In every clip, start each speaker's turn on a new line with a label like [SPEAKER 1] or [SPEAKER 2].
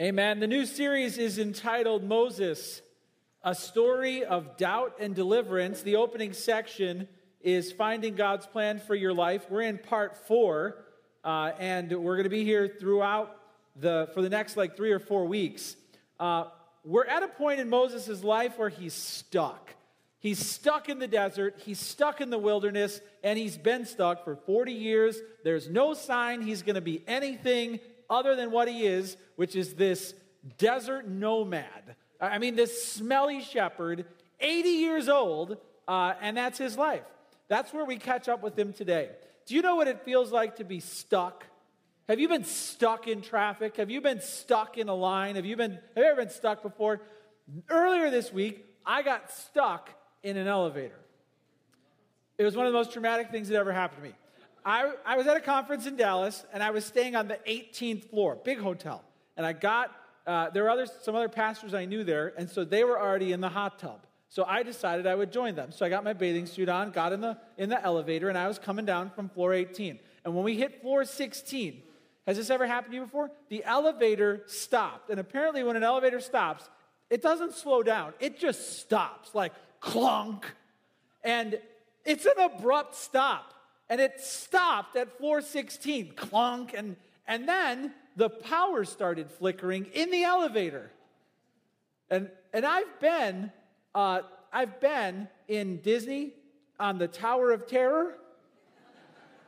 [SPEAKER 1] Amen. The new series is entitled Moses, a story of doubt and deliverance. The opening section is finding God's plan for your life. We're in part four, uh, and we're going to be here throughout the for the next like three or four weeks. Uh, we're at a point in Moses' life where he's stuck. He's stuck in the desert, he's stuck in the wilderness, and he's been stuck for 40 years. There's no sign he's going to be anything other than what he is, which is this desert nomad. I mean, this smelly shepherd, 80 years old, uh, and that's his life. That's where we catch up with him today. Do you know what it feels like to be stuck? Have you been stuck in traffic? Have you been stuck in a line? Have you been have you ever been stuck before? Earlier this week, I got stuck in an elevator. It was one of the most traumatic things that ever happened to me. I, I was at a conference in Dallas, and I was staying on the 18th floor, big hotel. And I got, uh, there were others, some other pastors I knew there, and so they were already in the hot tub. So I decided I would join them. So I got my bathing suit on, got in the, in the elevator, and I was coming down from floor 18. And when we hit floor 16, has this ever happened to you before? The elevator stopped. And apparently, when an elevator stops, it doesn't slow down, it just stops, like clunk. And it's an abrupt stop and it stopped at floor 16, clunk, and, and then the power started flickering in the elevator. And, and I've been, uh, I've been in Disney on the Tower of Terror.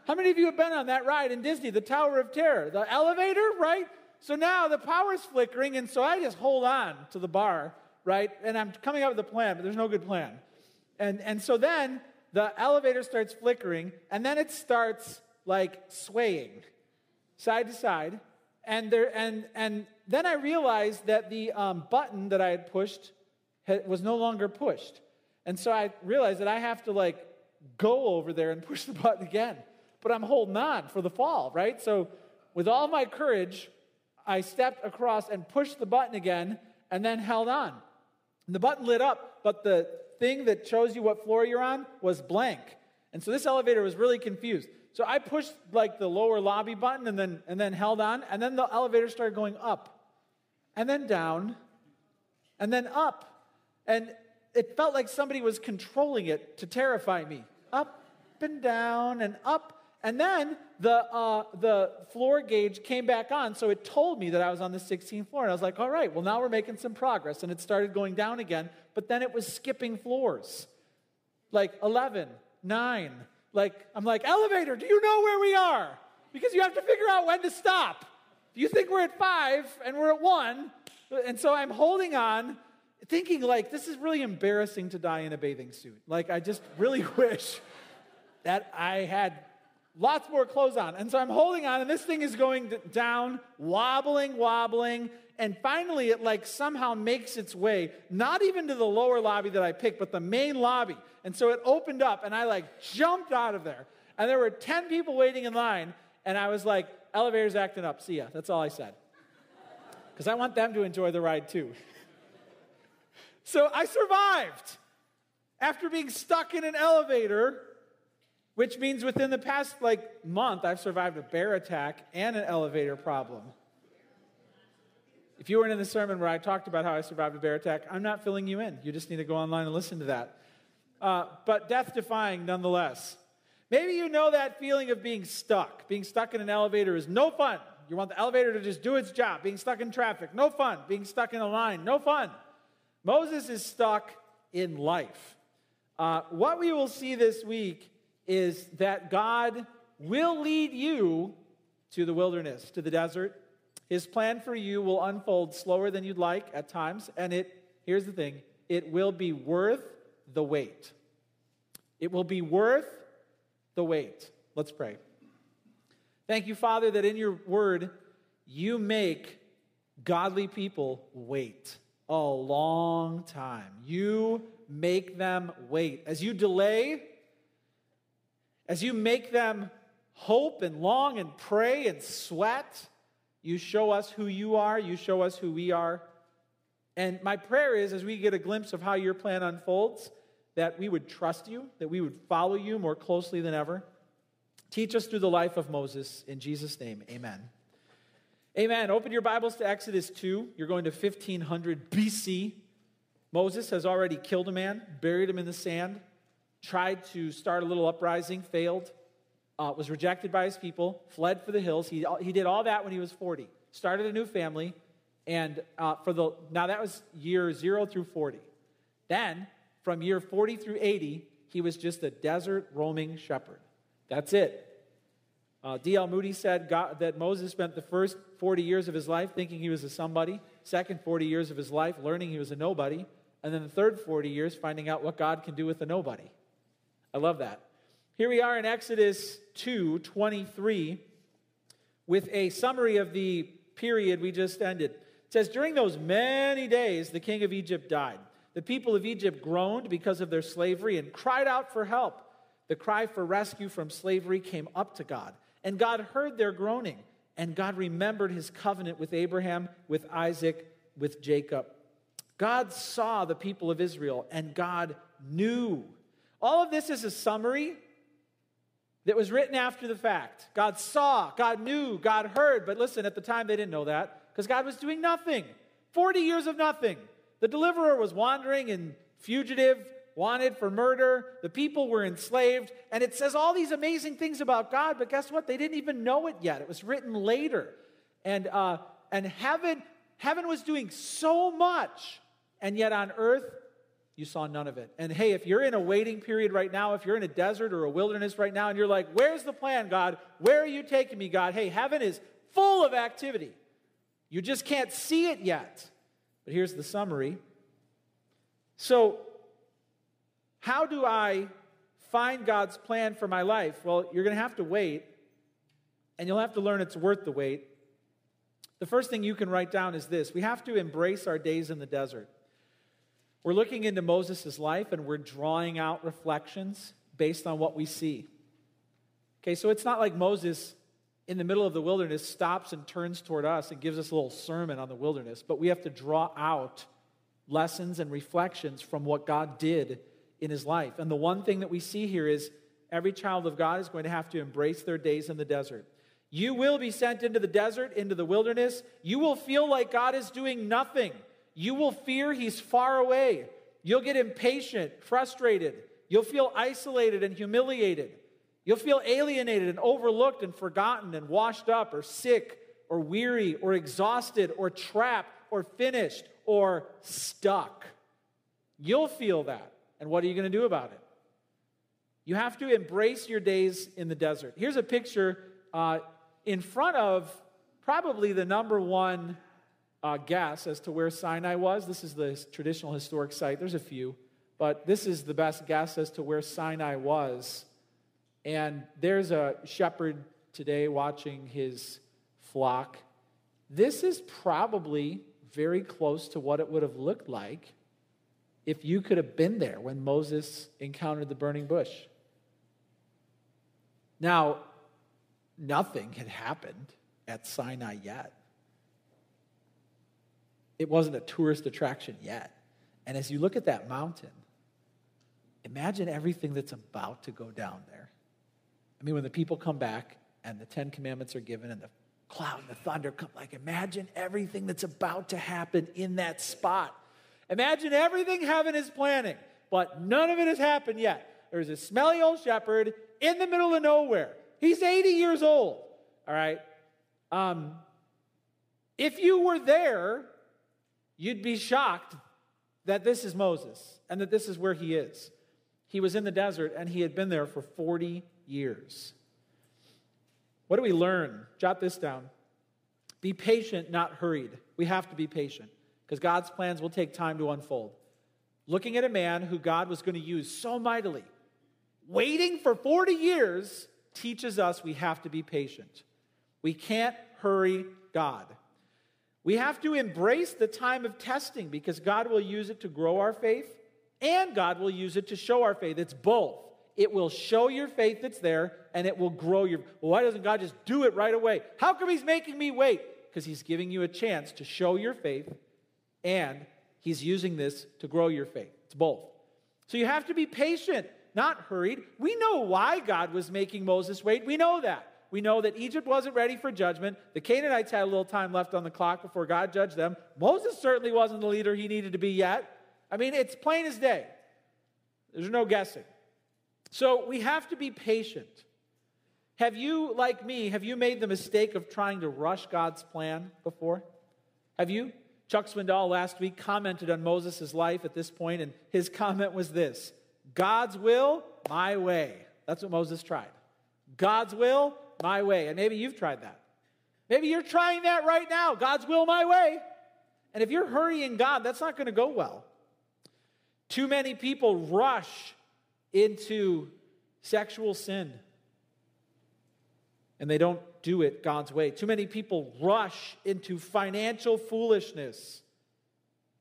[SPEAKER 1] How many of you have been on that ride in Disney, the Tower of Terror? The elevator, right? So now the power's flickering, and so I just hold on to the bar, right? And I'm coming up with a plan, but there's no good plan. And, and so then the elevator starts flickering, and then it starts like swaying side to side. And, there, and, and then I realized that the um, button that I had pushed had, was no longer pushed. And so I realized that I have to like go over there and push the button again. But I'm holding on for the fall, right? So with all my courage, I stepped across and pushed the button again and then held on. And the button lit up, but the thing that shows you what floor you're on was blank. And so this elevator was really confused. So I pushed like the lower lobby button and then and then held on, and then the elevator started going up, and then down, and then up. And it felt like somebody was controlling it to terrify me. Up and down and up and then the, uh, the floor gauge came back on, so it told me that I was on the 16th floor. And I was like, all right, well, now we're making some progress. And it started going down again, but then it was skipping floors like 11, 9. Like, I'm like, elevator, do you know where we are? Because you have to figure out when to stop. If you think we're at five and we're at one, and so I'm holding on, thinking, like, this is really embarrassing to die in a bathing suit. Like, I just really wish that I had lots more clothes on. And so I'm holding on, and this thing is going down, wobbling, wobbling. And finally, it like somehow makes its way, not even to the lower lobby that I picked, but the main lobby. And so it opened up, and I like jumped out of there. And there were 10 people waiting in line, and I was like, elevator's acting up. See ya. That's all I said. Because I want them to enjoy the ride too. so I survived after being stuck in an elevator which means within the past like month i've survived a bear attack and an elevator problem. If you weren't in the sermon where i talked about how i survived a bear attack i'm not filling you in. You just need to go online and listen to that. Uh, but death defying nonetheless. Maybe you know that feeling of being stuck. Being stuck in an elevator is no fun. You want the elevator to just do its job. Being stuck in traffic no fun. Being stuck in a line no fun. Moses is stuck in life. Uh, what we will see this week is that God will lead you to the wilderness, to the desert. His plan for you will unfold slower than you'd like at times, and it, here's the thing, it will be worth the wait. It will be worth the wait. Let's pray. Thank you, Father, that in your word you make godly people wait a long time. You make them wait. As you delay, as you make them hope and long and pray and sweat, you show us who you are, you show us who we are. And my prayer is, as we get a glimpse of how your plan unfolds, that we would trust you, that we would follow you more closely than ever. Teach us through the life of Moses. In Jesus' name, amen. Amen. Open your Bibles to Exodus 2. You're going to 1500 BC. Moses has already killed a man, buried him in the sand, tried to start a little uprising, failed, uh, was rejected by his people, fled for the hills. He, he did all that when he was 40. Started a new family, and uh, for the now that was year zero through 40. Then, from year 40 through 80, he was just a desert roaming shepherd. That's it. Uh, D.L. Moody said God, that Moses spent the first 40 years of his life thinking he was a somebody, second 40 years of his life learning he was a nobody, and then the third 40 years finding out what God can do with a nobody. I love that. Here we are in Exodus 2 23 with a summary of the period we just ended. It says, During those many days, the king of Egypt died. The people of Egypt groaned because of their slavery and cried out for help. The cry for rescue from slavery came up to God. And God heard their groaning, and God remembered his covenant with Abraham, with Isaac, with Jacob. God saw the people of Israel, and God knew. All of this is a summary that was written after the fact. God saw, God knew, God heard. But listen, at the time they didn't know that because God was doing nothing 40 years of nothing. The deliverer was wandering and fugitive wanted for murder. The people were enslaved. And it says all these amazing things about God, but guess what? They didn't even know it yet. It was written later. And, uh, and heaven, heaven was doing so much, and yet on earth, you saw none of it. And hey, if you're in a waiting period right now, if you're in a desert or a wilderness right now, and you're like, Where's the plan, God? Where are you taking me, God? Hey, heaven is full of activity. You just can't see it yet. But here's the summary. So, how do I find God's plan for my life? Well, you're going to have to wait, and you'll have to learn it's worth the wait. The first thing you can write down is this we have to embrace our days in the desert. We're looking into Moses' life and we're drawing out reflections based on what we see. Okay, so it's not like Moses in the middle of the wilderness stops and turns toward us and gives us a little sermon on the wilderness, but we have to draw out lessons and reflections from what God did in his life. And the one thing that we see here is every child of God is going to have to embrace their days in the desert. You will be sent into the desert, into the wilderness. You will feel like God is doing nothing. You will fear he's far away. You'll get impatient, frustrated. You'll feel isolated and humiliated. You'll feel alienated and overlooked and forgotten and washed up or sick or weary or exhausted or trapped or finished or stuck. You'll feel that. And what are you going to do about it? You have to embrace your days in the desert. Here's a picture uh, in front of probably the number one uh, guess as to where Sinai was. This is the traditional historic site. There's a few, but this is the best guess as to where Sinai was. And there's a shepherd today watching his flock. This is probably very close to what it would have looked like if you could have been there when Moses encountered the burning bush. Now, nothing had happened at Sinai yet. It wasn't a tourist attraction yet. And as you look at that mountain, imagine everything that's about to go down there. I mean, when the people come back and the Ten Commandments are given and the cloud and the thunder come, like imagine everything that's about to happen in that spot. Imagine everything heaven is planning, but none of it has happened yet. There's a smelly old shepherd in the middle of nowhere. He's 80 years old. All right. Um, if you were there, you'd be shocked that this is Moses and that this is where he is. He was in the desert and he had been there for 40 years. What do we learn? Jot this down. Be patient, not hurried. We have to be patient because God's plans will take time to unfold. Looking at a man who God was going to use so mightily, waiting for 40 years teaches us we have to be patient. We can't hurry God. We have to embrace the time of testing because God will use it to grow our faith and God will use it to show our faith. It's both. It will show your faith that's there and it will grow your. Well, why doesn't God just do it right away? How come He's making me wait? Because He's giving you a chance to show your faith and he's using this to grow your faith. It's both. So you have to be patient, not hurried. We know why God was making Moses wait. We know that. We know that Egypt wasn't ready for judgment. The Canaanites had a little time left on the clock before God judged them. Moses certainly wasn't the leader he needed to be yet. I mean, it's plain as day. There's no guessing. So we have to be patient. Have you, like me, have you made the mistake of trying to rush God's plan before? Have you? Chuck Swindoll last week commented on Moses' life at this point, and his comment was this God's will, my way. That's what Moses tried. God's will, my way. And maybe you've tried that. Maybe you're trying that right now. God's will, my way. And if you're hurrying God, that's not going to go well. Too many people rush into sexual sin and they don't do it God's way. Too many people rush into financial foolishness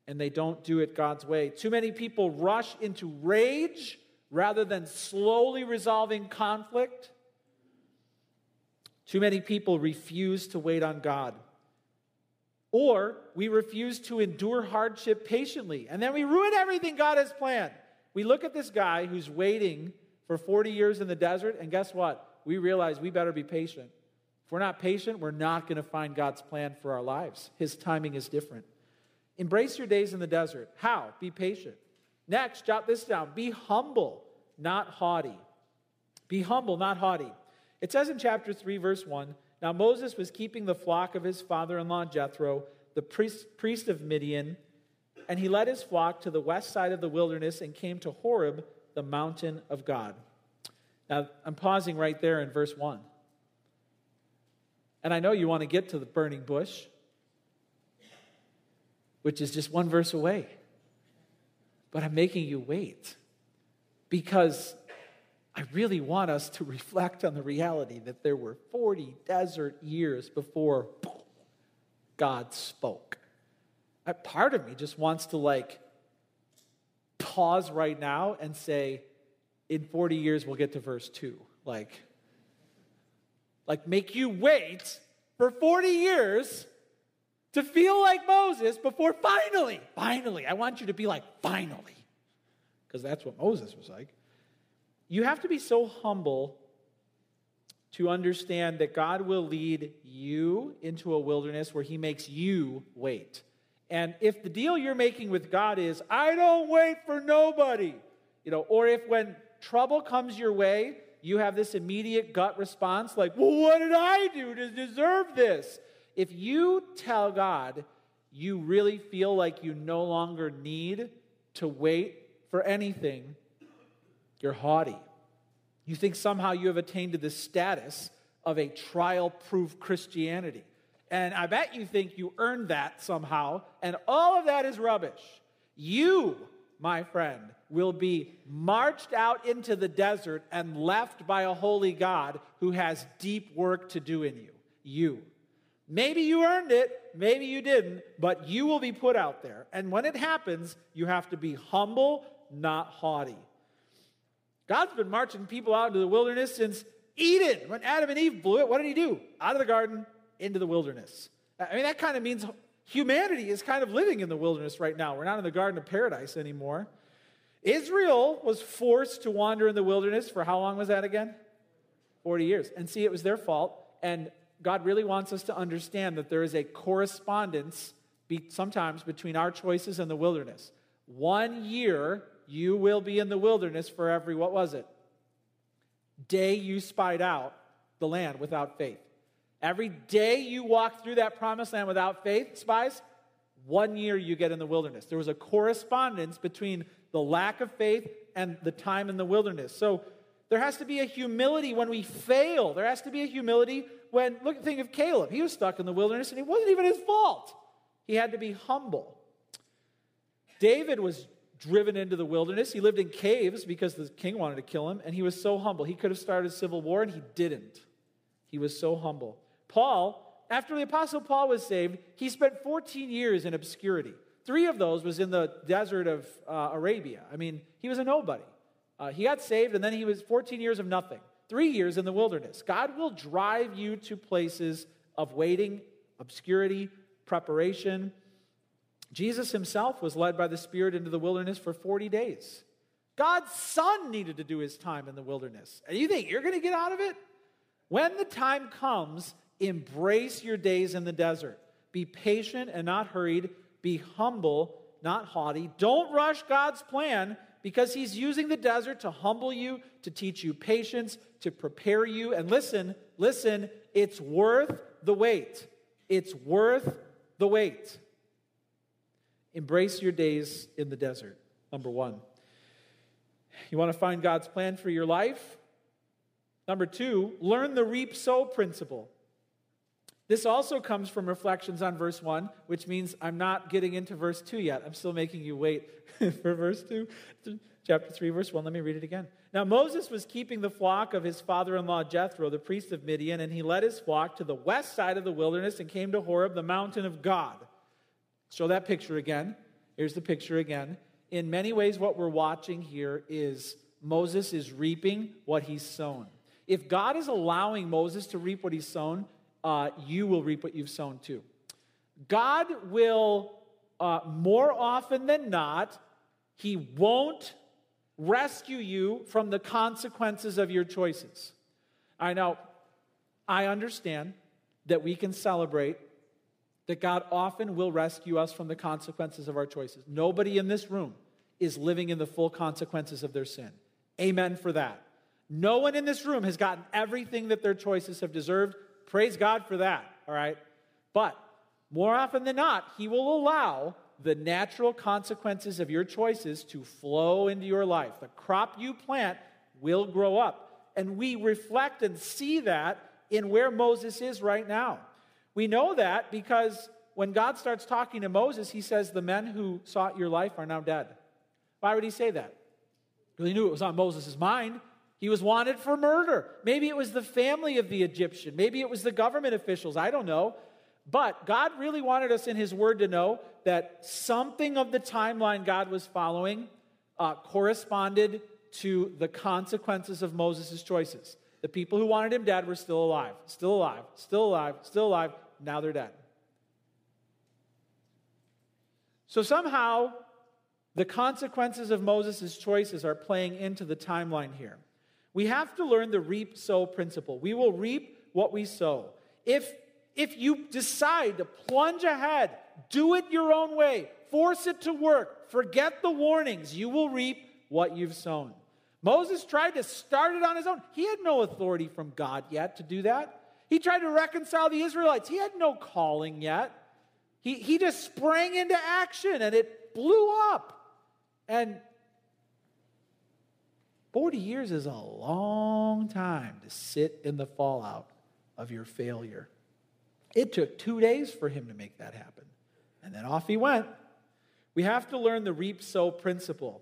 [SPEAKER 1] and they don't do it God's way. Too many people rush into rage rather than slowly resolving conflict. Too many people refuse to wait on God. Or we refuse to endure hardship patiently, and then we ruin everything God has planned. We look at this guy who's waiting for 40 years in the desert, and guess what? We realize we better be patient. If we're not patient, we're not going to find God's plan for our lives. His timing is different. Embrace your days in the desert. How? Be patient. Next, jot this down be humble, not haughty. Be humble, not haughty. It says in chapter 3, verse 1 Now Moses was keeping the flock of his father in law Jethro, the priest, priest of Midian, and he led his flock to the west side of the wilderness and came to Horeb, the mountain of God. Now, I'm pausing right there in verse 1. And I know you want to get to the burning bush, which is just one verse away. But I'm making you wait because I really want us to reflect on the reality that there were 40 desert years before God spoke. Part of me just wants to like pause right now and say, in 40 years, we'll get to verse 2. Like, like make you wait for 40 years to feel like Moses before finally, finally, I want you to be like, finally, because that's what Moses was like. You have to be so humble to understand that God will lead you into a wilderness where He makes you wait. And if the deal you're making with God is, I don't wait for nobody, you know, or if when trouble comes your way, you have this immediate gut response like, well, what did I do to deserve this? If you tell God you really feel like you no longer need to wait for anything, you're haughty. You think somehow you have attained to the status of a trial proof Christianity. And I bet you think you earned that somehow, and all of that is rubbish. You, my friend, will be marched out into the desert and left by a holy God who has deep work to do in you. You. Maybe you earned it, maybe you didn't, but you will be put out there. And when it happens, you have to be humble, not haughty. God's been marching people out into the wilderness since Eden. When Adam and Eve blew it, what did he do? Out of the garden, into the wilderness. I mean, that kind of means humanity is kind of living in the wilderness right now. We're not in the Garden of Paradise anymore. Israel was forced to wander in the wilderness for how long was that again? 40 years. And see, it was their fault. And God really wants us to understand that there is a correspondence be, sometimes between our choices and the wilderness. One year, you will be in the wilderness for every, what was it? Day you spied out the land without faith. Every day you walk through that promised land without faith, spies, one year you get in the wilderness. There was a correspondence between the lack of faith and the time in the wilderness. So there has to be a humility when we fail. There has to be a humility when, look, think of Caleb. He was stuck in the wilderness and it wasn't even his fault. He had to be humble. David was driven into the wilderness. He lived in caves because the king wanted to kill him, and he was so humble. He could have started a civil war, and he didn't. He was so humble. Paul, after the Apostle Paul was saved, he spent 14 years in obscurity. Three of those was in the desert of uh, Arabia. I mean, he was a nobody. Uh, he got saved, and then he was 14 years of nothing. Three years in the wilderness. God will drive you to places of waiting, obscurity, preparation. Jesus himself was led by the Spirit into the wilderness for 40 days. God's Son needed to do his time in the wilderness. And you think you're going to get out of it? When the time comes, embrace your days in the desert. Be patient and not hurried. Be humble, not haughty. Don't rush God's plan because He's using the desert to humble you, to teach you patience, to prepare you. And listen, listen, it's worth the wait. It's worth the wait. Embrace your days in the desert, number one. You want to find God's plan for your life? Number two, learn the reap sow principle. This also comes from reflections on verse 1, which means I'm not getting into verse 2 yet. I'm still making you wait for verse 2. Chapter 3, verse 1. Let me read it again. Now, Moses was keeping the flock of his father in law Jethro, the priest of Midian, and he led his flock to the west side of the wilderness and came to Horeb, the mountain of God. Show that picture again. Here's the picture again. In many ways, what we're watching here is Moses is reaping what he's sown. If God is allowing Moses to reap what he's sown, uh, you will reap what you've sown too. God will, uh, more often than not, He won't rescue you from the consequences of your choices. I know, I understand that we can celebrate that God often will rescue us from the consequences of our choices. Nobody in this room is living in the full consequences of their sin. Amen for that. No one in this room has gotten everything that their choices have deserved. Praise God for that, all right? But more often than not, He will allow the natural consequences of your choices to flow into your life. The crop you plant will grow up. And we reflect and see that in where Moses is right now. We know that because when God starts talking to Moses, he says, The men who sought your life are now dead. Why would he say that? Because he knew it was on Moses' mind. He was wanted for murder. Maybe it was the family of the Egyptian. Maybe it was the government officials. I don't know. But God really wanted us in His Word to know that something of the timeline God was following uh, corresponded to the consequences of Moses' choices. The people who wanted him dead were still alive, still alive, still alive, still alive. Now they're dead. So somehow, the consequences of Moses' choices are playing into the timeline here. We have to learn the reap sow principle. We will reap what we sow. If, if you decide to plunge ahead, do it your own way, force it to work, forget the warnings, you will reap what you've sown. Moses tried to start it on his own. He had no authority from God yet to do that. He tried to reconcile the Israelites. He had no calling yet. He, he just sprang into action and it blew up. And 40 years is a long time to sit in the fallout of your failure. It took two days for him to make that happen. And then off he went. We have to learn the reap sow principle.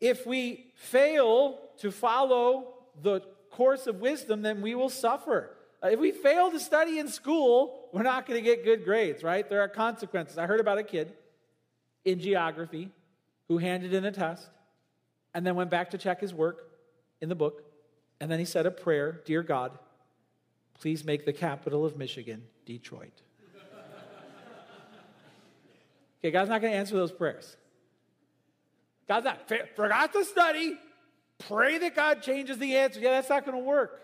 [SPEAKER 1] If we fail to follow the course of wisdom, then we will suffer. Uh, if we fail to study in school, we're not going to get good grades, right? There are consequences. I heard about a kid in geography who handed in a test and then went back to check his work in the book. And then he said a prayer Dear God, please make the capital of Michigan Detroit. okay, God's not going to answer those prayers. God's not, forgot to study, pray that God changes the answer. Yeah, that's not going to work.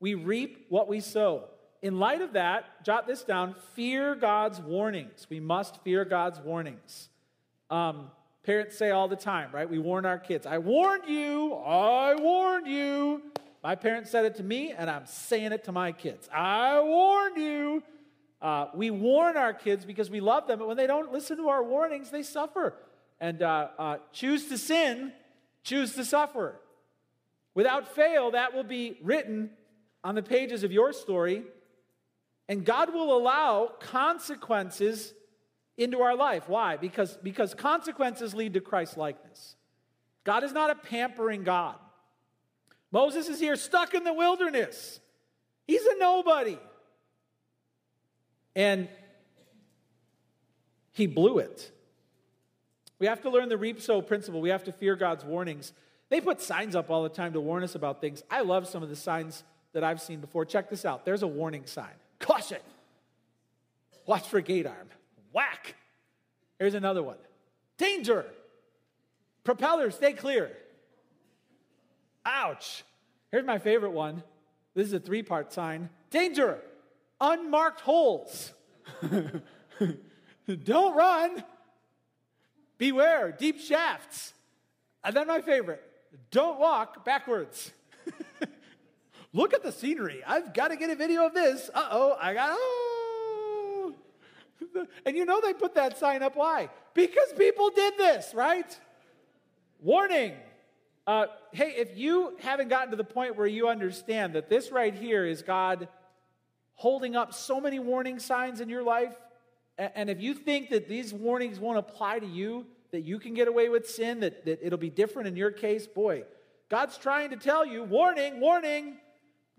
[SPEAKER 1] We reap what we sow. In light of that, jot this down fear God's warnings. We must fear God's warnings. Um, Parents say all the time, right? We warn our kids, I warned you, I warned you. My parents said it to me, and I'm saying it to my kids. I warned you. Uh, we warn our kids because we love them, but when they don't listen to our warnings, they suffer. And uh, uh, choose to sin, choose to suffer. Without fail, that will be written on the pages of your story, and God will allow consequences into our life. Why? Because, because consequences lead to Christ likeness. God is not a pampering God. Moses is here stuck in the wilderness. He's a nobody. And he blew it. We have to learn the reap sow principle. We have to fear God's warnings. They put signs up all the time to warn us about things. I love some of the signs that I've seen before. Check this out. There's a warning sign. Caution. Watch for gate arm. Whack. Here's another one danger. Propeller, stay clear. Ouch. Here's my favorite one This is a three part sign. Danger! Unmarked holes. Don't run. Beware, deep shafts. And then my favorite don't walk backwards. Look at the scenery. I've got to get a video of this. Uh oh, I got, oh. And you know they put that sign up. Why? Because people did this, right? Warning. Uh, hey, if you haven't gotten to the point where you understand that this right here is God holding up so many warning signs in your life, and if you think that these warnings won't apply to you, that you can get away with sin, that, that it'll be different in your case, boy, God's trying to tell you warning, warning.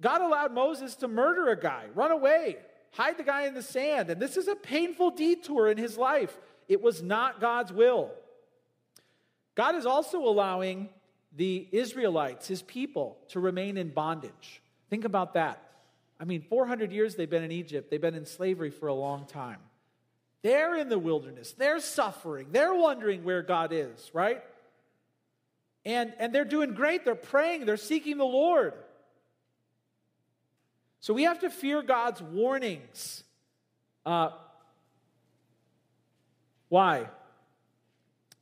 [SPEAKER 1] God allowed Moses to murder a guy, run away, hide the guy in the sand. And this is a painful detour in his life. It was not God's will. God is also allowing the Israelites, his people, to remain in bondage. Think about that. I mean, 400 years they've been in Egypt, they've been in slavery for a long time. They're in the wilderness. They're suffering. They're wondering where God is, right? And, and they're doing great. They're praying. They're seeking the Lord. So we have to fear God's warnings. Uh, why?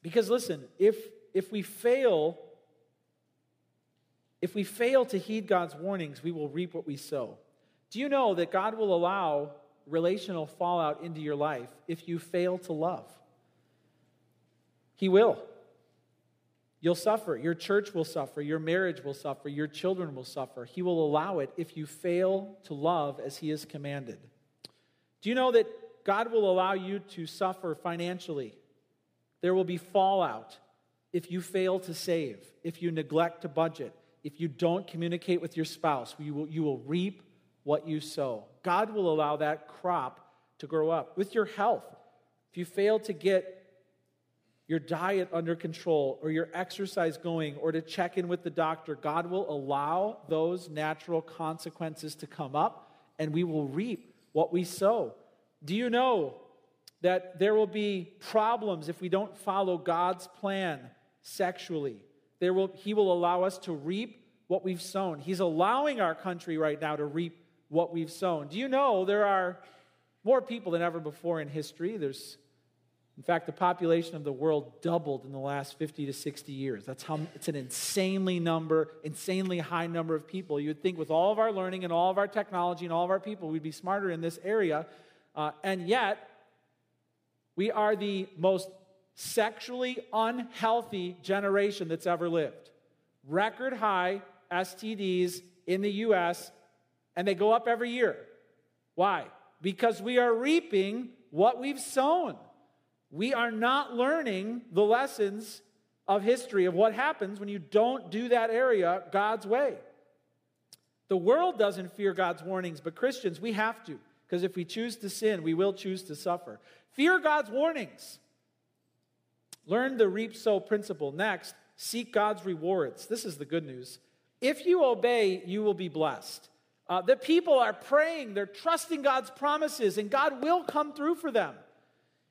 [SPEAKER 1] Because listen, if, if we fail, if we fail to heed God's warnings, we will reap what we sow. Do you know that God will allow relational fallout into your life if you fail to love. He will. You'll suffer. Your church will suffer. Your marriage will suffer. Your children will suffer. He will allow it if you fail to love as He is commanded. Do you know that God will allow you to suffer financially? There will be fallout if you fail to save, if you neglect to budget, if you don't communicate with your spouse. You will, you will reap what you sow. God will allow that crop to grow up. With your health, if you fail to get your diet under control or your exercise going or to check in with the doctor, God will allow those natural consequences to come up and we will reap what we sow. Do you know that there will be problems if we don't follow God's plan sexually? There will, he will allow us to reap what we've sown. He's allowing our country right now to reap what we've sown. Do you know there are more people than ever before in history? There's, in fact, the population of the world doubled in the last 50 to 60 years. That's how it's an insanely number, insanely high number of people. You would think with all of our learning and all of our technology and all of our people, we'd be smarter in this area. Uh, and yet, we are the most sexually unhealthy generation that's ever lived. Record high STDs in the US and they go up every year. Why? Because we are reaping what we've sown. We are not learning the lessons of history of what happens when you don't do that area God's way. The world doesn't fear God's warnings, but Christians, we have to. Because if we choose to sin, we will choose to suffer. Fear God's warnings. Learn the reap sow principle. Next, seek God's rewards. This is the good news. If you obey, you will be blessed. Uh, the people are praying, they're trusting God's promises, and God will come through for them.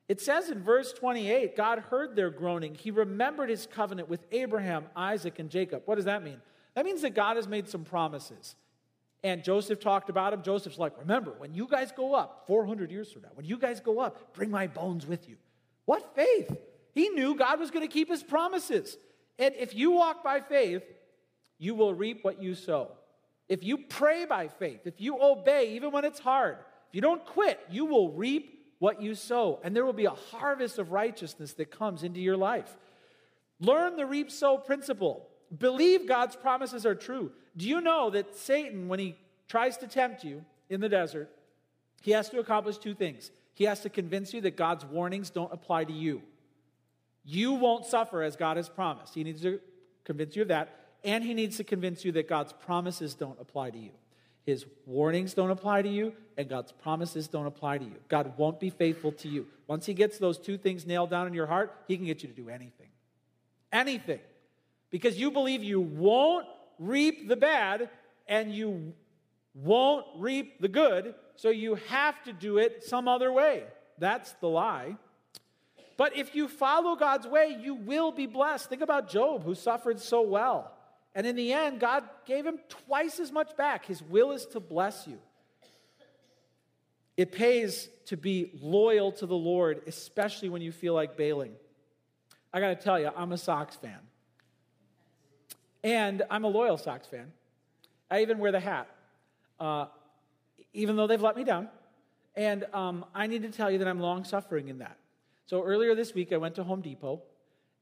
[SPEAKER 1] It says in verse 28 God heard their groaning. He remembered his covenant with Abraham, Isaac, and Jacob. What does that mean? That means that God has made some promises. And Joseph talked about him. Joseph's like, Remember, when you guys go up 400 years from now, when you guys go up, bring my bones with you. What faith? He knew God was going to keep his promises. And if you walk by faith, you will reap what you sow. If you pray by faith, if you obey, even when it's hard, if you don't quit, you will reap what you sow. And there will be a harvest of righteousness that comes into your life. Learn the reap sow principle. Believe God's promises are true. Do you know that Satan, when he tries to tempt you in the desert, he has to accomplish two things. He has to convince you that God's warnings don't apply to you. You won't suffer as God has promised. He needs to convince you of that and he needs to convince you that God's promises don't apply to you. His warnings don't apply to you, and God's promises don't apply to you. God won't be faithful to you. Once he gets those two things nailed down in your heart, he can get you to do anything. Anything. Because you believe you won't reap the bad and you won't reap the good, so you have to do it some other way. That's the lie. But if you follow God's way, you will be blessed. Think about Job, who suffered so well. And in the end, God gave him twice as much back. His will is to bless you. It pays to be loyal to the Lord, especially when you feel like bailing. I got to tell you, I'm a Sox fan. And I'm a loyal Sox fan. I even wear the hat, uh, even though they've let me down. And um, I need to tell you that I'm long suffering in that. So earlier this week, I went to Home Depot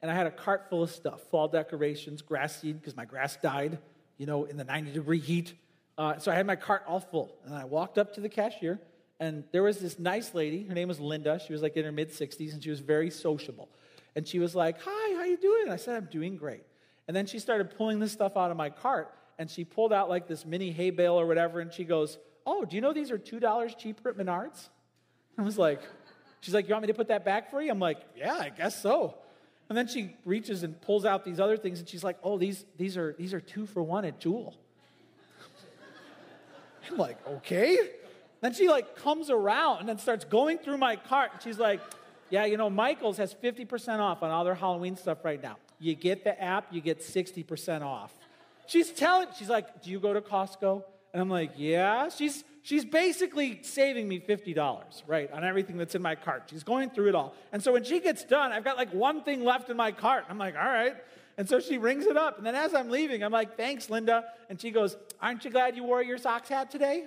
[SPEAKER 1] and I had a cart full of stuff fall decorations, grass seed, because my grass died, you know, in the 90 degree heat. Uh, so I had my cart all full. And I walked up to the cashier, and there was this nice lady. Her name was Linda. She was like in her mid 60s, and she was very sociable. And she was like, Hi, how you doing? I said, I'm doing great. And then she started pulling this stuff out of my cart, and she pulled out like this mini hay bale or whatever, and she goes, Oh, do you know these are $2 cheaper at Menards? I was like, She's like, You want me to put that back for you? I'm like, Yeah, I guess so. And then she reaches and pulls out these other things, and she's like, "Oh, these these are these are two for one at Jewel." I'm like, "Okay." Then she like comes around and then starts going through my cart, and she's like, "Yeah, you know, Michaels has 50% off on all their Halloween stuff right now. You get the app, you get 60% off." She's telling, she's like, "Do you go to Costco?" And I'm like, "Yeah." She's she's basically saving me $50, right, on everything that's in my cart. She's going through it all. And so when she gets done, I've got like one thing left in my cart. I'm like, all right. And so she rings it up. And then as I'm leaving, I'm like, thanks, Linda. And she goes, aren't you glad you wore your Sox hat today?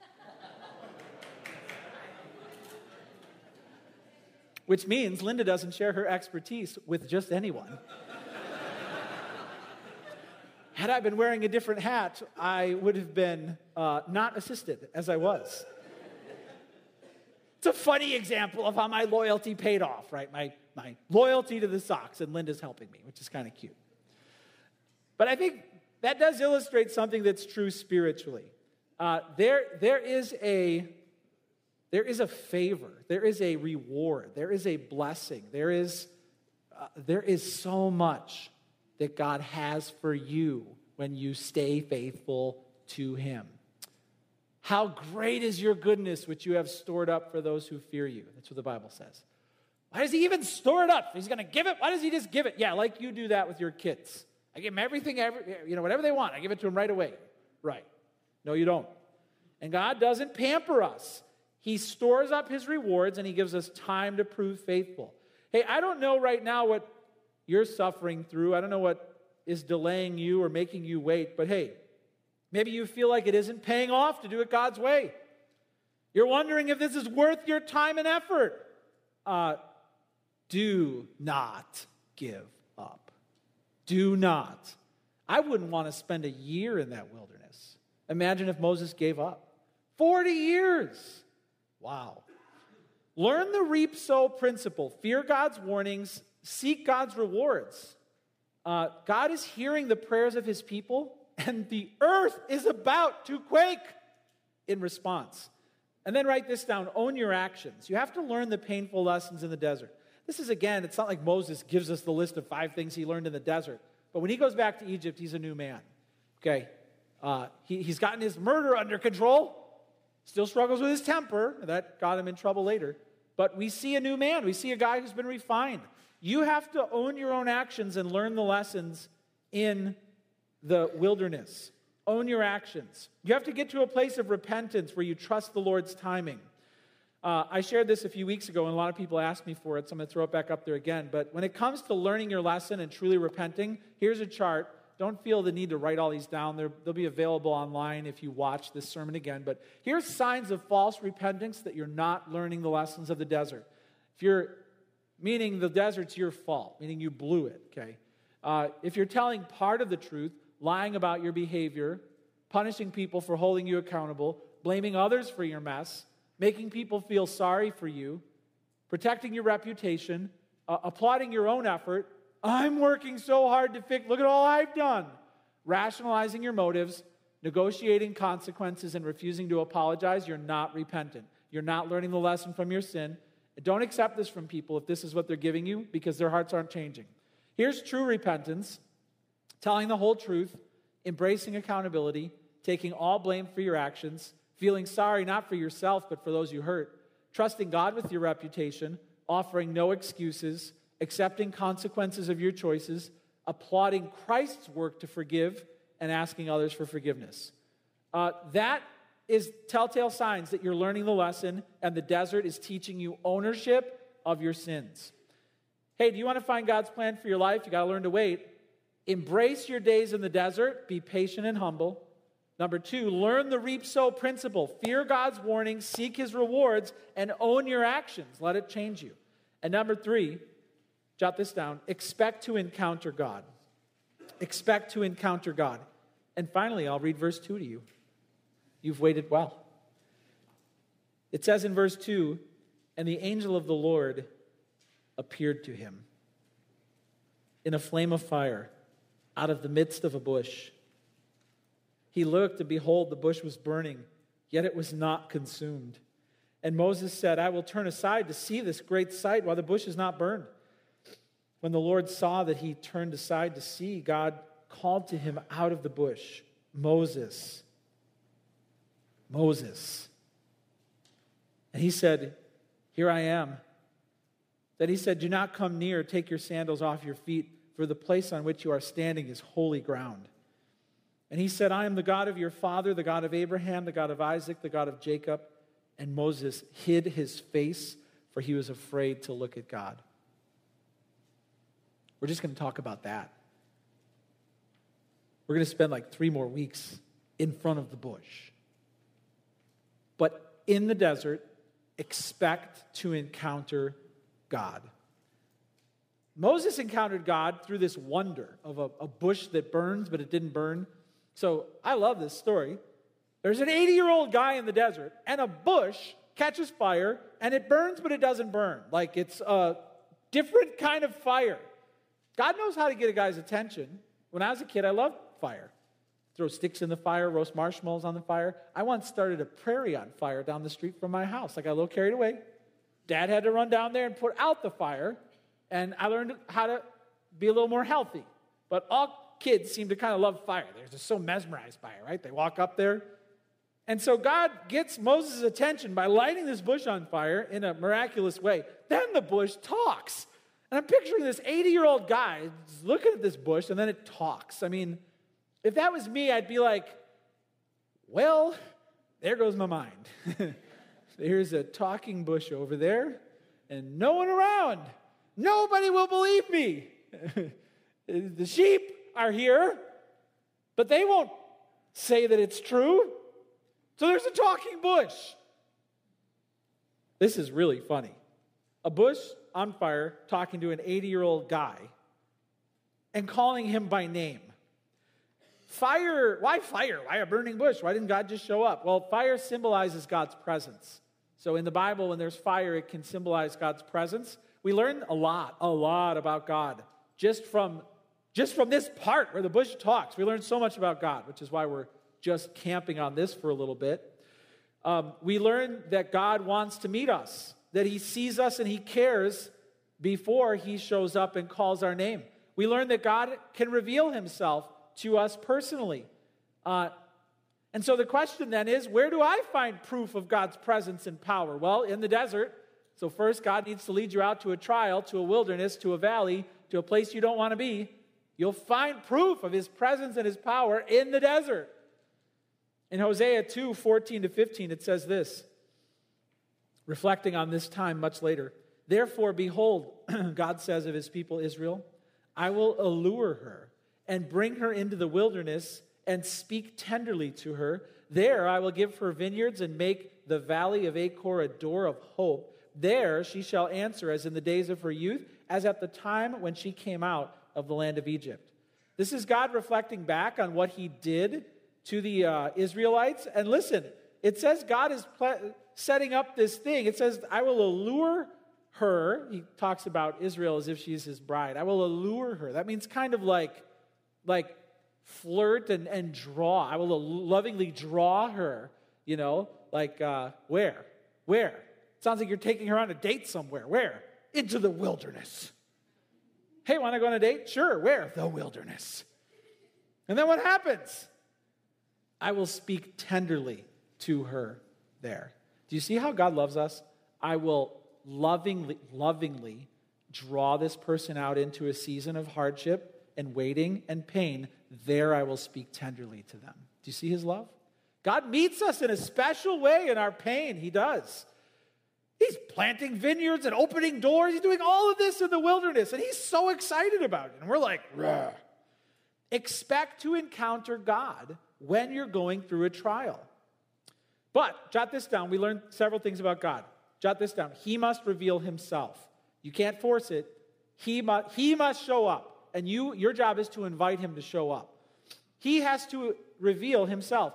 [SPEAKER 1] Which means Linda doesn't share her expertise with just anyone. Had I been wearing a different hat, I would have been uh, not assisted as I was. It's a funny example of how my loyalty paid off, right? My, my loyalty to the Sox, and Linda's helping me, which is kind of cute. But I think that does illustrate something that's true spiritually. Uh, there, there, is a, there is a favor, there is a reward, there is a blessing, there is, uh, there is so much that God has for you when you stay faithful to Him. How great is your goodness, which you have stored up for those who fear you. That's what the Bible says. Why does He even store it up? He's going to give it. Why does He just give it? Yeah, like you do that with your kids. I give them everything, every, you know, whatever they want. I give it to them right away. Right. No, you don't. And God doesn't pamper us. He stores up his rewards and he gives us time to prove faithful. Hey, I don't know right now what you're suffering through. I don't know what is delaying you or making you wait, but hey, maybe you feel like it isn't paying off to do it God's way. You're wondering if this is worth your time and effort. Uh, do not give up. Do not. I wouldn't want to spend a year in that wilderness. Imagine if Moses gave up. 40 years. Wow. Learn the reap sow principle. Fear God's warnings, seek God's rewards. Uh, God is hearing the prayers of his people, and the earth is about to quake in response. And then write this down own your actions. You have to learn the painful lessons in the desert. This is, again, it's not like Moses gives us the list of five things he learned in the desert. But when he goes back to Egypt, he's a new man. Okay? Uh, he, he's gotten his murder under control, still struggles with his temper. That got him in trouble later. But we see a new man. We see a guy who's been refined. You have to own your own actions and learn the lessons in the wilderness. Own your actions. You have to get to a place of repentance where you trust the Lord's timing. Uh, I shared this a few weeks ago, and a lot of people asked me for it, so I'm going to throw it back up there again. But when it comes to learning your lesson and truly repenting, here's a chart. Don't feel the need to write all these down. They're, they'll be available online if you watch this sermon again. But here's signs of false repentance that you're not learning the lessons of the desert. If you're meaning the desert's your fault, meaning you blew it, okay? Uh, if you're telling part of the truth, lying about your behavior, punishing people for holding you accountable, blaming others for your mess, making people feel sorry for you, protecting your reputation, uh, applauding your own effort, I'm working so hard to fix, look at all I've done, rationalizing your motives, negotiating consequences, and refusing to apologize, you're not repentant. You're not learning the lesson from your sin. Don't accept this from people if this is what they're giving you because their hearts aren't changing. Here's true repentance telling the whole truth, embracing accountability, taking all blame for your actions, feeling sorry not for yourself but for those you hurt, trusting God with your reputation, offering no excuses, accepting consequences of your choices, applauding Christ's work to forgive and asking others for forgiveness. Uh, that is telltale signs that you're learning the lesson and the desert is teaching you ownership of your sins. Hey, do you want to find God's plan for your life? You got to learn to wait. Embrace your days in the desert, be patient and humble. Number two, learn the reap sow principle. Fear God's warnings, seek his rewards, and own your actions. Let it change you. And number three, jot this down expect to encounter God. Expect to encounter God. And finally, I'll read verse 2 to you. You've waited well. It says in verse 2 And the angel of the Lord appeared to him in a flame of fire out of the midst of a bush. He looked, and behold, the bush was burning, yet it was not consumed. And Moses said, I will turn aside to see this great sight while the bush is not burned. When the Lord saw that he turned aside to see, God called to him out of the bush, Moses, Moses. And he said, Here I am. Then he said, Do not come near, take your sandals off your feet, for the place on which you are standing is holy ground. And he said, I am the God of your father, the God of Abraham, the God of Isaac, the God of Jacob. And Moses hid his face, for he was afraid to look at God. We're just going to talk about that. We're going to spend like three more weeks in front of the bush. But in the desert, expect to encounter God. Moses encountered God through this wonder of a, a bush that burns, but it didn't burn. So I love this story. There's an 80 year old guy in the desert, and a bush catches fire, and it burns, but it doesn't burn. Like it's a different kind of fire. God knows how to get a guy's attention. When I was a kid, I loved fire. Throw sticks in the fire, roast marshmallows on the fire. I once started a prairie on fire down the street from my house. I got a little carried away. Dad had to run down there and put out the fire, and I learned how to be a little more healthy. But all kids seem to kind of love fire. They're just so mesmerized by it, right? They walk up there. And so God gets Moses' attention by lighting this bush on fire in a miraculous way. Then the bush talks. And I'm picturing this 80 year old guy looking at this bush and then it talks. I mean, if that was me, I'd be like, well, there goes my mind. There's a talking bush over there and no one around. Nobody will believe me. the sheep are here, but they won't say that it's true. So there's a talking bush. This is really funny. A bush on fire talking to an 80 year old guy and calling him by name. Fire, why fire? Why a burning bush? Why didn't God just show up? Well, fire symbolizes God's presence. So in the Bible, when there's fire, it can symbolize God's presence. We learn a lot, a lot about God just from just from this part where the bush talks, we learn so much about God, which is why we're just camping on this for a little bit. Um, we learn that God wants to meet us, that He sees us and He cares before He shows up and calls our name. We learn that God can reveal Himself to us personally. Uh, and so the question then is where do I find proof of God's presence and power? Well, in the desert. So, first, God needs to lead you out to a trial, to a wilderness, to a valley, to a place you don't want to be. You'll find proof of his presence and his power in the desert. In Hosea 2 14 to 15, it says this, reflecting on this time much later. Therefore, behold, God says of his people Israel, I will allure her and bring her into the wilderness and speak tenderly to her. There I will give her vineyards and make the valley of Achor a door of hope. There she shall answer as in the days of her youth, as at the time when she came out of the land of Egypt. This is God reflecting back on what he did to the uh, Israelites. And listen, it says God is setting up this thing. It says, I will allure her. He talks about Israel as if she's his bride. I will allure her. That means kind of like, like flirt and, and draw. I will lovingly draw her, you know, like uh, where? Where? sounds like you're taking her on a date somewhere. Where? Into the wilderness. Hey, want to go on a date? Sure. Where? The wilderness. And then what happens? I will speak tenderly to her there. Do you see how God loves us? I will lovingly, lovingly draw this person out into a season of hardship and waiting and pain, there I will speak tenderly to them. Do you see his love? God meets us in a special way in our pain. He does. He's planting vineyards and opening doors. He's doing all of this in the wilderness, and he's so excited about it. And we're like, Rah. expect to encounter God when you're going through a trial. But jot this down. We learned several things about God. Jot this down. He must reveal himself. You can't force it. He must, he must show up. And you, your job is to invite him to show up. He has to reveal himself.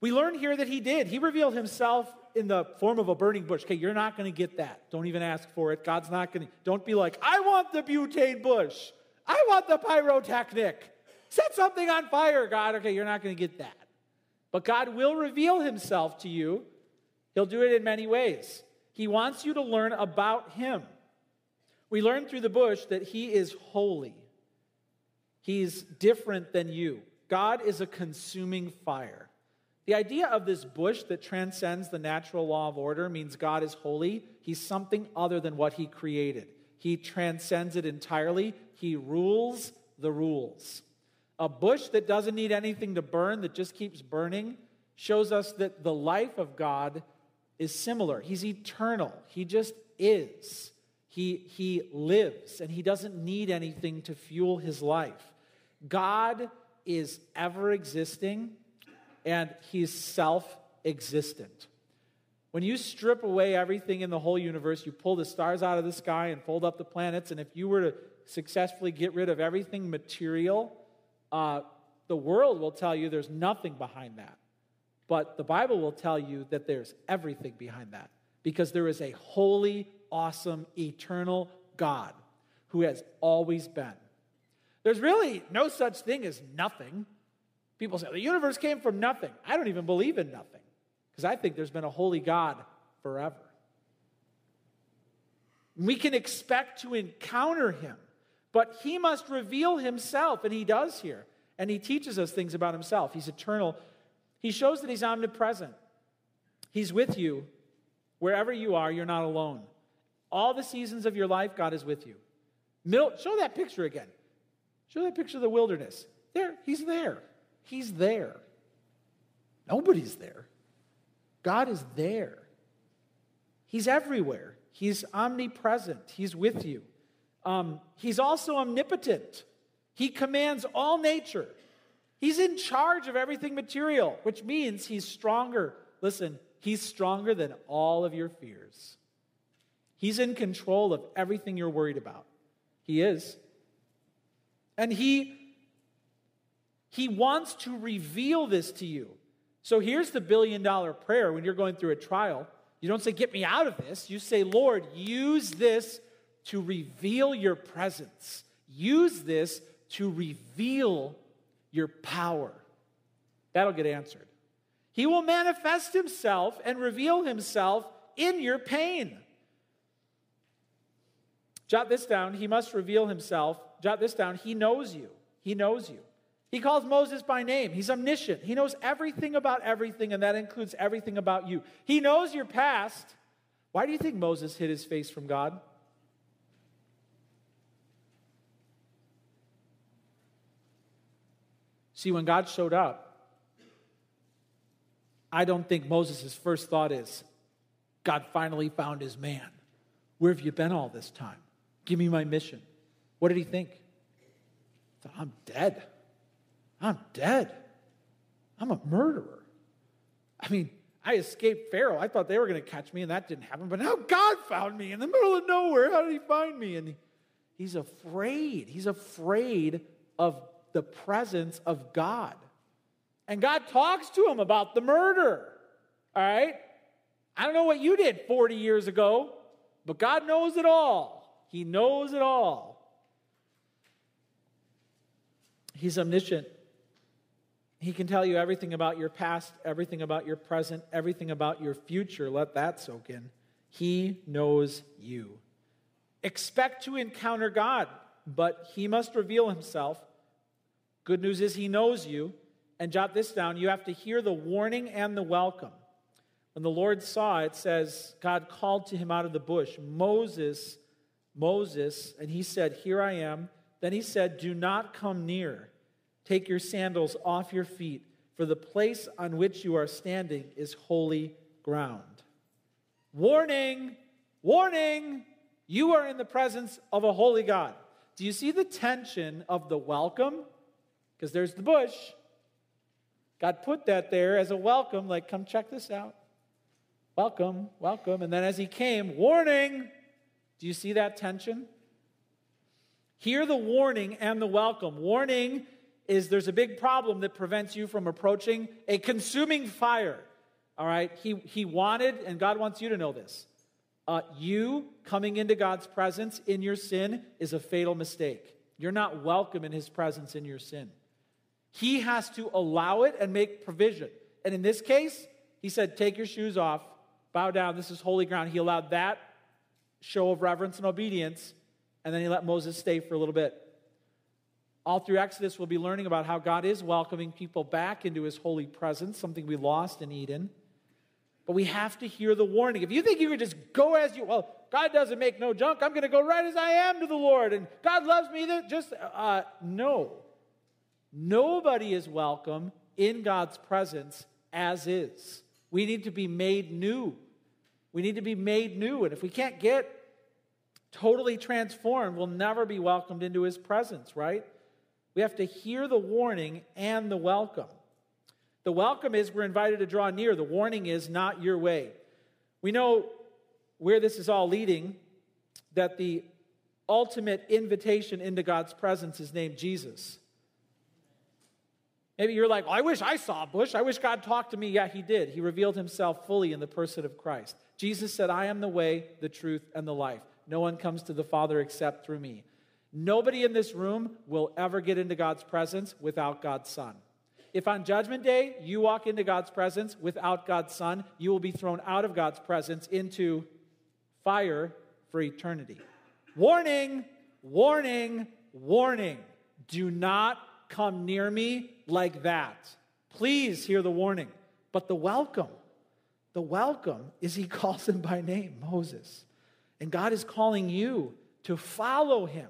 [SPEAKER 1] We learn here that he did. He revealed himself in the form of a burning bush. Okay, you're not going to get that. Don't even ask for it. God's not going to. Don't be like, I want the butane bush. I want the pyrotechnic. Set something on fire, God. Okay, you're not going to get that. But God will reveal himself to you. He'll do it in many ways. He wants you to learn about him. We learn through the bush that he is holy. He's different than you. God is a consuming fire. The idea of this bush that transcends the natural law of order means God is holy. He's something other than what he created. He transcends it entirely. He rules the rules. A bush that doesn't need anything to burn, that just keeps burning, shows us that the life of God is similar. He's eternal, He just is. He, he lives, and He doesn't need anything to fuel His life. God is ever existing, and He's self existent. When you strip away everything in the whole universe, you pull the stars out of the sky and fold up the planets, and if you were to successfully get rid of everything material, uh, the world will tell you there's nothing behind that. But the Bible will tell you that there's everything behind that because there is a holy, awesome, eternal God who has always been. There's really no such thing as nothing. People say the universe came from nothing. I don't even believe in nothing because I think there's been a holy God forever. We can expect to encounter him but he must reveal himself, and he does here. And he teaches us things about himself. He's eternal. He shows that he's omnipresent. He's with you. Wherever you are, you're not alone. All the seasons of your life, God is with you. Mil- show that picture again. Show that picture of the wilderness. There, he's there. He's there. Nobody's there. God is there. He's everywhere. He's omnipresent. He's with you. Um, he's also omnipotent. He commands all nature. He's in charge of everything material, which means he's stronger. Listen, he's stronger than all of your fears. He's in control of everything you're worried about. He is. And he he wants to reveal this to you. So here's the billion dollar prayer when you're going through a trial. You don't say, Get me out of this. You say, Lord, use this to reveal your presence. Use this to reveal your power. That'll get answered. He will manifest himself and reveal himself in your pain. Jot this down. He must reveal himself. Jot this down. He knows you. He knows you. He calls Moses by name. He's omniscient. He knows everything about everything, and that includes everything about you. He knows your past. Why do you think Moses hid his face from God? See, when God showed up, I don't think Moses' first thought is, God finally found his man. Where have you been all this time? Give me my mission. What did he think? He thought, I'm dead. I'm dead. I'm a murderer. I mean, I escaped Pharaoh. I thought they were going to catch me, and that didn't happen. But now God found me in the middle of nowhere. How did he find me? And he's afraid. He's afraid of the presence of God. And God talks to him about the murder. All right? I don't know what you did 40 years ago, but God knows it all. He knows it all. He's omniscient. He can tell you everything about your past, everything about your present, everything about your future. Let that soak in. He knows you. Expect to encounter God, but He must reveal Himself Good news is he knows you. And jot this down you have to hear the warning and the welcome. When the Lord saw it, says, God called to him out of the bush, Moses, Moses, and he said, Here I am. Then he said, Do not come near. Take your sandals off your feet, for the place on which you are standing is holy ground. Warning! Warning! You are in the presence of a holy God. Do you see the tension of the welcome? Because there's the bush. God put that there as a welcome, like, come check this out. Welcome, welcome. And then as he came, warning. Do you see that tension? Hear the warning and the welcome. Warning is there's a big problem that prevents you from approaching a consuming fire. All right? He, he wanted, and God wants you to know this. Uh, you coming into God's presence in your sin is a fatal mistake. You're not welcome in His presence in your sin. He has to allow it and make provision. And in this case, He said, Take your shoes off, bow down. This is holy ground. He allowed that show of reverence and obedience and then he let Moses stay for a little bit. All through Exodus, we'll be learning about how God is welcoming people back into his holy presence, something we lost in Eden. But we have to hear the warning. If you think you can just go as you, well, God doesn't make no junk. I'm going to go right as I am to the Lord, and God loves me. Just uh, no. Nobody is welcome in God's presence as is. We need to be made new. We need to be made new. And if we can't get totally transformed we'll never be welcomed into his presence, right? We have to hear the warning and the welcome. The welcome is we're invited to draw near, the warning is not your way. We know where this is all leading that the ultimate invitation into God's presence is named Jesus. Maybe you're like, well, I wish I saw bush. I wish God talked to me. Yeah, he did. He revealed himself fully in the person of Christ. Jesus said, I am the way, the truth, and the life. No one comes to the Father except through me. Nobody in this room will ever get into God's presence without God's Son. If on Judgment Day you walk into God's presence without God's Son, you will be thrown out of God's presence into fire for eternity. Warning, warning, warning. Do not come near me like that. Please hear the warning. But the welcome, the welcome is he calls him by name, Moses. And God is calling you to follow him.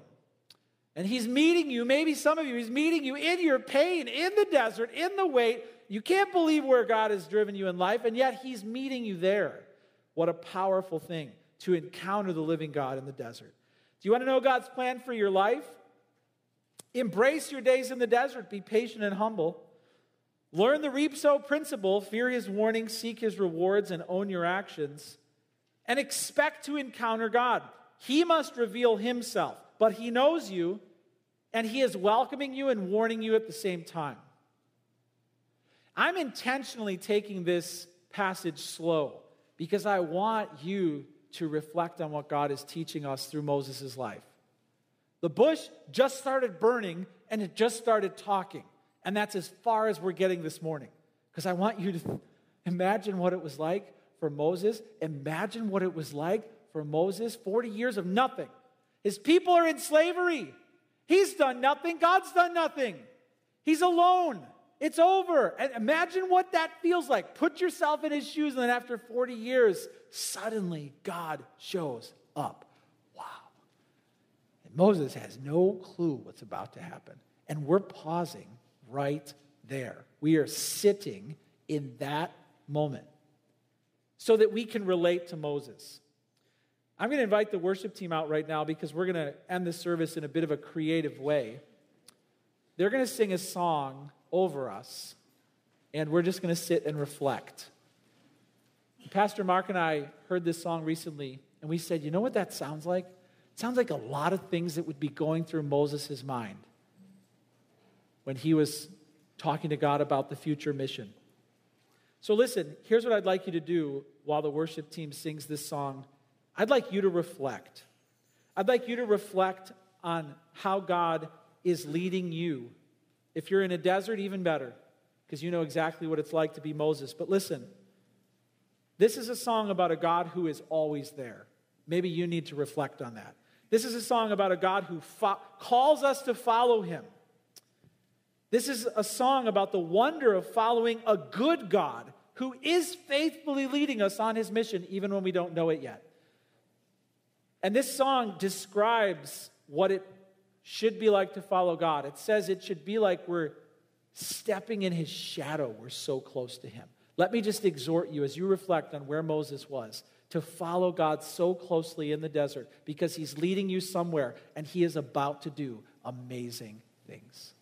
[SPEAKER 1] And he's meeting you, maybe some of you, he's meeting you in your pain, in the desert, in the wait. You can't believe where God has driven you in life, and yet he's meeting you there. What a powerful thing to encounter the living God in the desert. Do you want to know God's plan for your life? Embrace your days in the desert, be patient and humble. Learn the reap sow principle, fear his warnings, seek his rewards, and own your actions and expect to encounter God. He must reveal himself, but he knows you and he is welcoming you and warning you at the same time. I'm intentionally taking this passage slow because I want you to reflect on what God is teaching us through Moses' life. The bush just started burning and it just started talking. And that's as far as we're getting this morning. Because I want you to imagine what it was like for Moses. Imagine what it was like for Moses 40 years of nothing. His people are in slavery. He's done nothing. God's done nothing. He's alone. It's over. And imagine what that feels like. Put yourself in his shoes, and then after 40 years, suddenly God shows up. Wow. And Moses has no clue what's about to happen. And we're pausing right there. We are sitting in that moment so that we can relate to Moses. I'm going to invite the worship team out right now because we're going to end the service in a bit of a creative way. They're going to sing a song over us, and we're just going to sit and reflect. Pastor Mark and I heard this song recently, and we said, you know what that sounds like? It sounds like a lot of things that would be going through Moses' mind when he was talking to God about the future mission. So, listen, here's what I'd like you to do while the worship team sings this song. I'd like you to reflect. I'd like you to reflect on how God is leading you. If you're in a desert, even better, because you know exactly what it's like to be Moses. But listen, this is a song about a God who is always there. Maybe you need to reflect on that. This is a song about a God who fo- calls us to follow him. This is a song about the wonder of following a good God who is faithfully leading us on his mission, even when we don't know it yet. And this song describes what it should be like to follow God. It says it should be like we're stepping in his shadow. We're so close to him. Let me just exhort you as you reflect on where Moses was to follow God so closely in the desert because he's leading you somewhere and he is about to do amazing things.